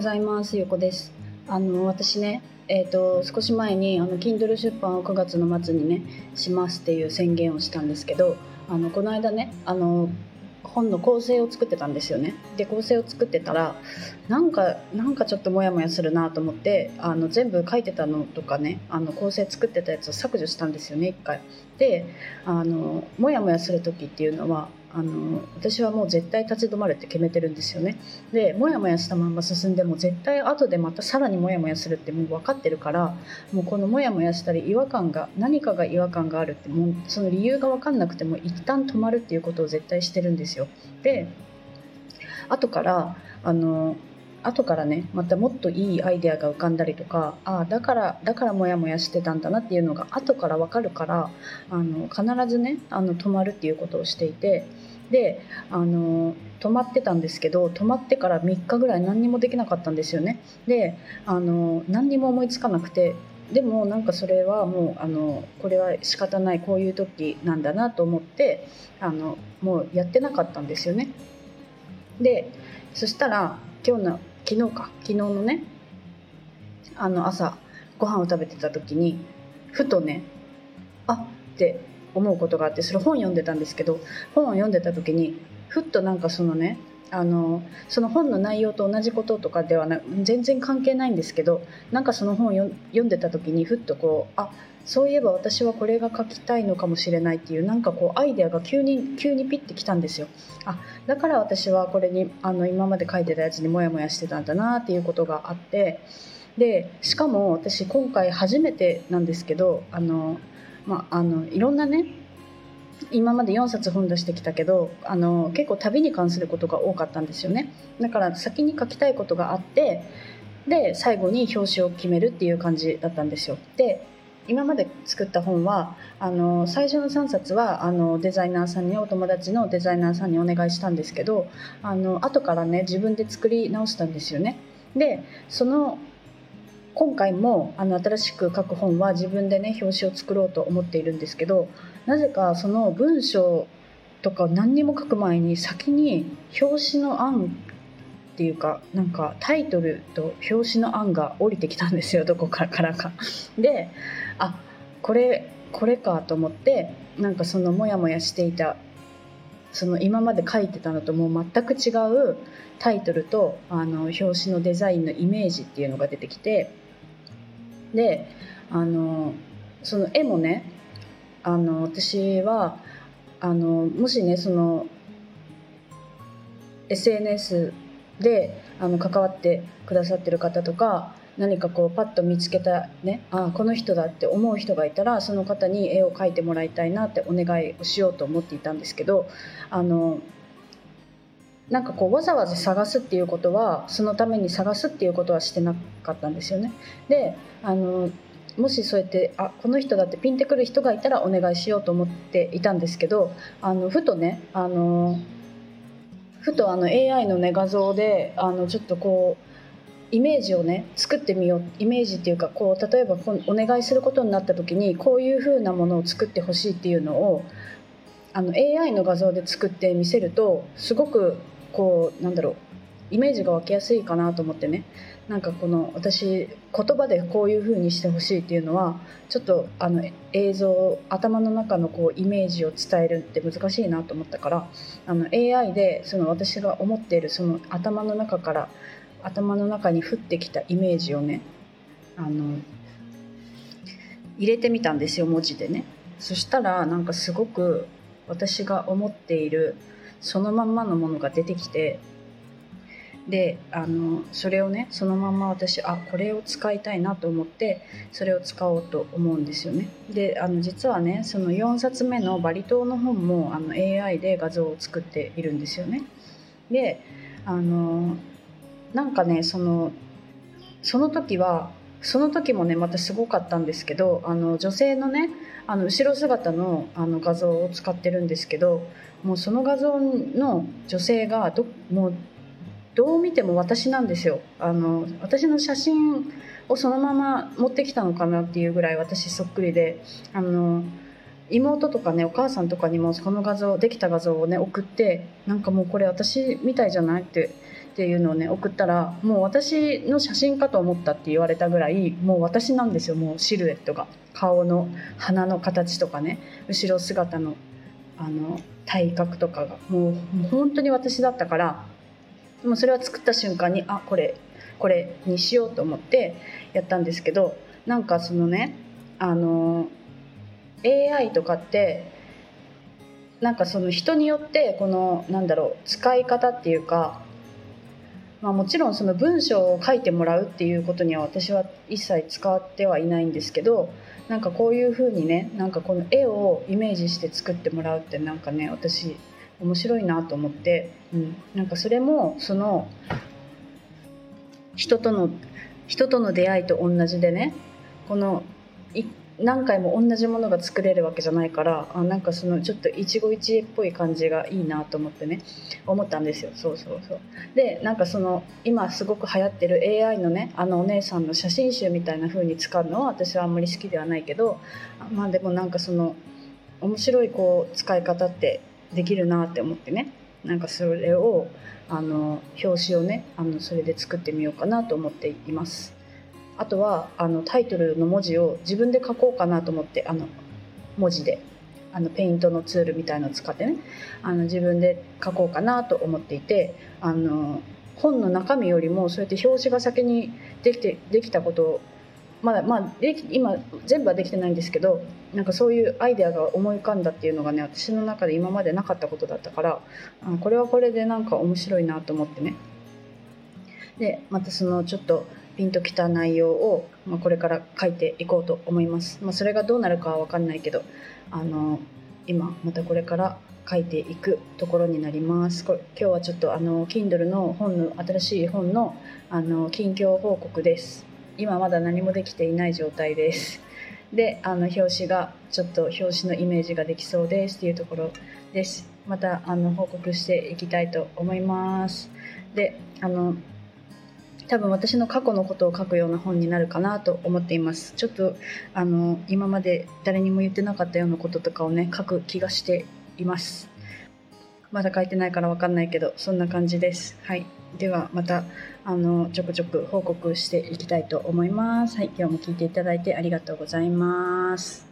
ございます。横です。あの私ねえーと、少し前にあの Kindle 出版を9月の末にねしますっていう宣言をしたんですけどあのこの間ねあの本の構成を作ってたんですよね。で構成を作ってたらなんかなんかちょっとモヤモヤするなと思ってあの全部書いてたのとかねあの構成作ってたやつを削除したんですよね一回。であのモヤモヤする時っていうのはあの私はもう絶対立ち止まるって決めてるんですよね。でモヤモヤしたまま進んでも絶対後でまたさらにモヤモヤするってもう分かってるからもうこのモヤモヤしたり違和感が何かが違和感があるってもうその理由が分かんなくても一旦止まるっていうことを絶対してるんですよ。で後からあの後からねまたもっといいアイデアが浮かんだりとかああだからだからモヤモヤしてたんだなっていうのが後から分かるからあの必ずねあの止まるっていうことをしていてであの止まってたんですけど止まってから3日ぐらい何にもできなかったんですよね。であの何にも思いつかなくてでもなんかそれはもうあのこれは仕方ないこういう時なんだなと思ってあのもうやってなかったんですよね。でそしたら今日の昨日か。昨日のねあの朝ご飯を食べてた時にふとねあって思うことがあってそれ本読んでたんですけど本を読んでた時にふっとなんかそのねあのその本の内容と同じこととかではな全然関係ないんですけどなんかその本を読んでた時にふっとこうあそういえば私はこれが書きたいのかもしれないっていうなんかこうアイデアが急に急にピッてきたんですよ。あだから私はこれにあの今まで書いてたやつにモヤモヤしてたんだなっていうことがあってでしかも私今回初めてなんですけどあの、まあ、あのいろんなね今まで4冊本出してきたけどあの結構旅に関することが多かったんですよね。だから先に書きたいことがあってで最後に表紙を決めるっていう感じだったんですよ。で今まで作った本はあの最初の3冊はあのデザイナーさんにお友達のデザイナーさんにお願いしたんですけどあの後からね自分で作り直したんですよね。でその今回もあの新しく書く本は自分でね表紙を作ろうと思っているんですけどなぜかその文章とか何にも書く前に先に表紙の案っていうかなんかタイトルと表紙の案が降りてきたんですよどこからか。であこれこれかと思ってなんかそのモヤモヤしていたその今まで書いてたのともう全く違うタイトルとあの表紙のデザインのイメージっていうのが出てきてであのその絵もねあの私はあのもしねその SNS であの関わってくださってる方とか何かこうパッと見つけたねあこの人だって思う人がいたらその方に絵を描いてもらいたいなってお願いをしようと思っていたんですけどあのなんかこうわざわざ探すっていうことはそのために探すっていうことはしてなかったんですよね。であのもしそうやってあこの人だってピンってくる人がいたらお願いしようと思っていたんですけどあのふとねあのふとあの AI の、ね、画像であのちょっとこうイメージをね作ってみようイメージっていうかこう例えばお願いすることになった時にこういう風なものを作ってほしいっていうのをあの AI の画像で作って見せるとすごくこうなんだろうイメージが湧きやすいかなと思ってね。なんかこの私言葉でこういう風にしてほしいっていうのはちょっとあの映像頭の中のこうイメージを伝えるって難しいなと思ったからあの AI でその私が思っているその頭の中から頭の中に降ってきたイメージをねあの入れてみたんですよ文字でね。そしたらなんかすごく私が思っているそのまんまのものが出てきてであのそれをねそのまんま私あこれを使いたいなと思ってそれを使おうと思うんですよね。であの実はねその4冊目のバリ島の本もあの AI で画像を作っているんですよね。であのなんかねそのその時はその時もねまたすごかったんですけどあの女性のねあの後ろ姿のあの画像を使ってるんですけどもうその画像の女性がどもうどう見ても私なんですよ。あの私の写真をそのまま持ってきたのかなっていうぐらい私そっくりであの妹とかねお母さんとかにもこの画像できた画像をね送ってなんかもうこれ私みたいじゃないってっていうのをね送ったらもう私の写真かと思ったって言われたぐらいもう私なんですよもうシルエットが。顔の鼻の形とかね。後ろ姿のあの体格とかが。もうもう本当に私だったからもうそれは作った瞬間にあこれこれにしようと思ってやったんですけどなんかそのねあの AI とかってなんかその人によってこのなんだろう使い方っていうかまあ、もちろんその文章を書いてもらうっていうことには私は一切使ってはいないんですけどなんかこういうふうにねなんかこの絵をイメージして作ってもらうってなんかね私面白いなと思って、うん、なんかそれもその人との人との出会いと同じでねこの何回も同じものが作れるわけじゃないからあなんかそのちょっと一期一会っぽい感じがいいなと思ってね。思ったんですよ。そうそうそう。でなんかその今すごく流行ってる AI のねあのお姉さんの写真集みたいな風に使うのは私はあんまり好きではないけどまあでもなんかその面白いこう使い方ってできるなって思ってね。なんかそれをあの表紙をねあのそれで作ってみようかなと思っています。あとはあのタイトルの文字を自分で書こうかなと思ってあの文字であのペイントのツールみたいのを使ってねあの自分で書こうかなと思っていてあの本の中身よりもそうやって表紙が先にできてできたことをまだまあ今全部はできてないんですけどなんかそういうアイデアが思い浮かんだっていうのがね私の中で今までなかったことだったからこれはこれでなんか面白いなと思ってね。でまたそのちょっとピンときた内容を、まあ、これから書いていこうと思います。まあ、それがどうなるかは分かんないけどあの今またこれから書いていくところになります。これ今日はちょっとあの Kindle の本の新しい本のあの近況報告です。今まだ何もできていない状態です。であの表紙がちょっと表紙のイメージができそうです。っていうところです。またあの報告していきたいと思います。であの多分私の過去のことを書くような本になるかなと思っています。ちょっとあの今まで誰にも言ってなかったようなこととかをね書く気がしています。まだ書いてないから分かんないけどそんな感じです。はい。ではまたあのちょくちょく報告していきたいと思います。はい。今日も聞いていただいてありがとうございます。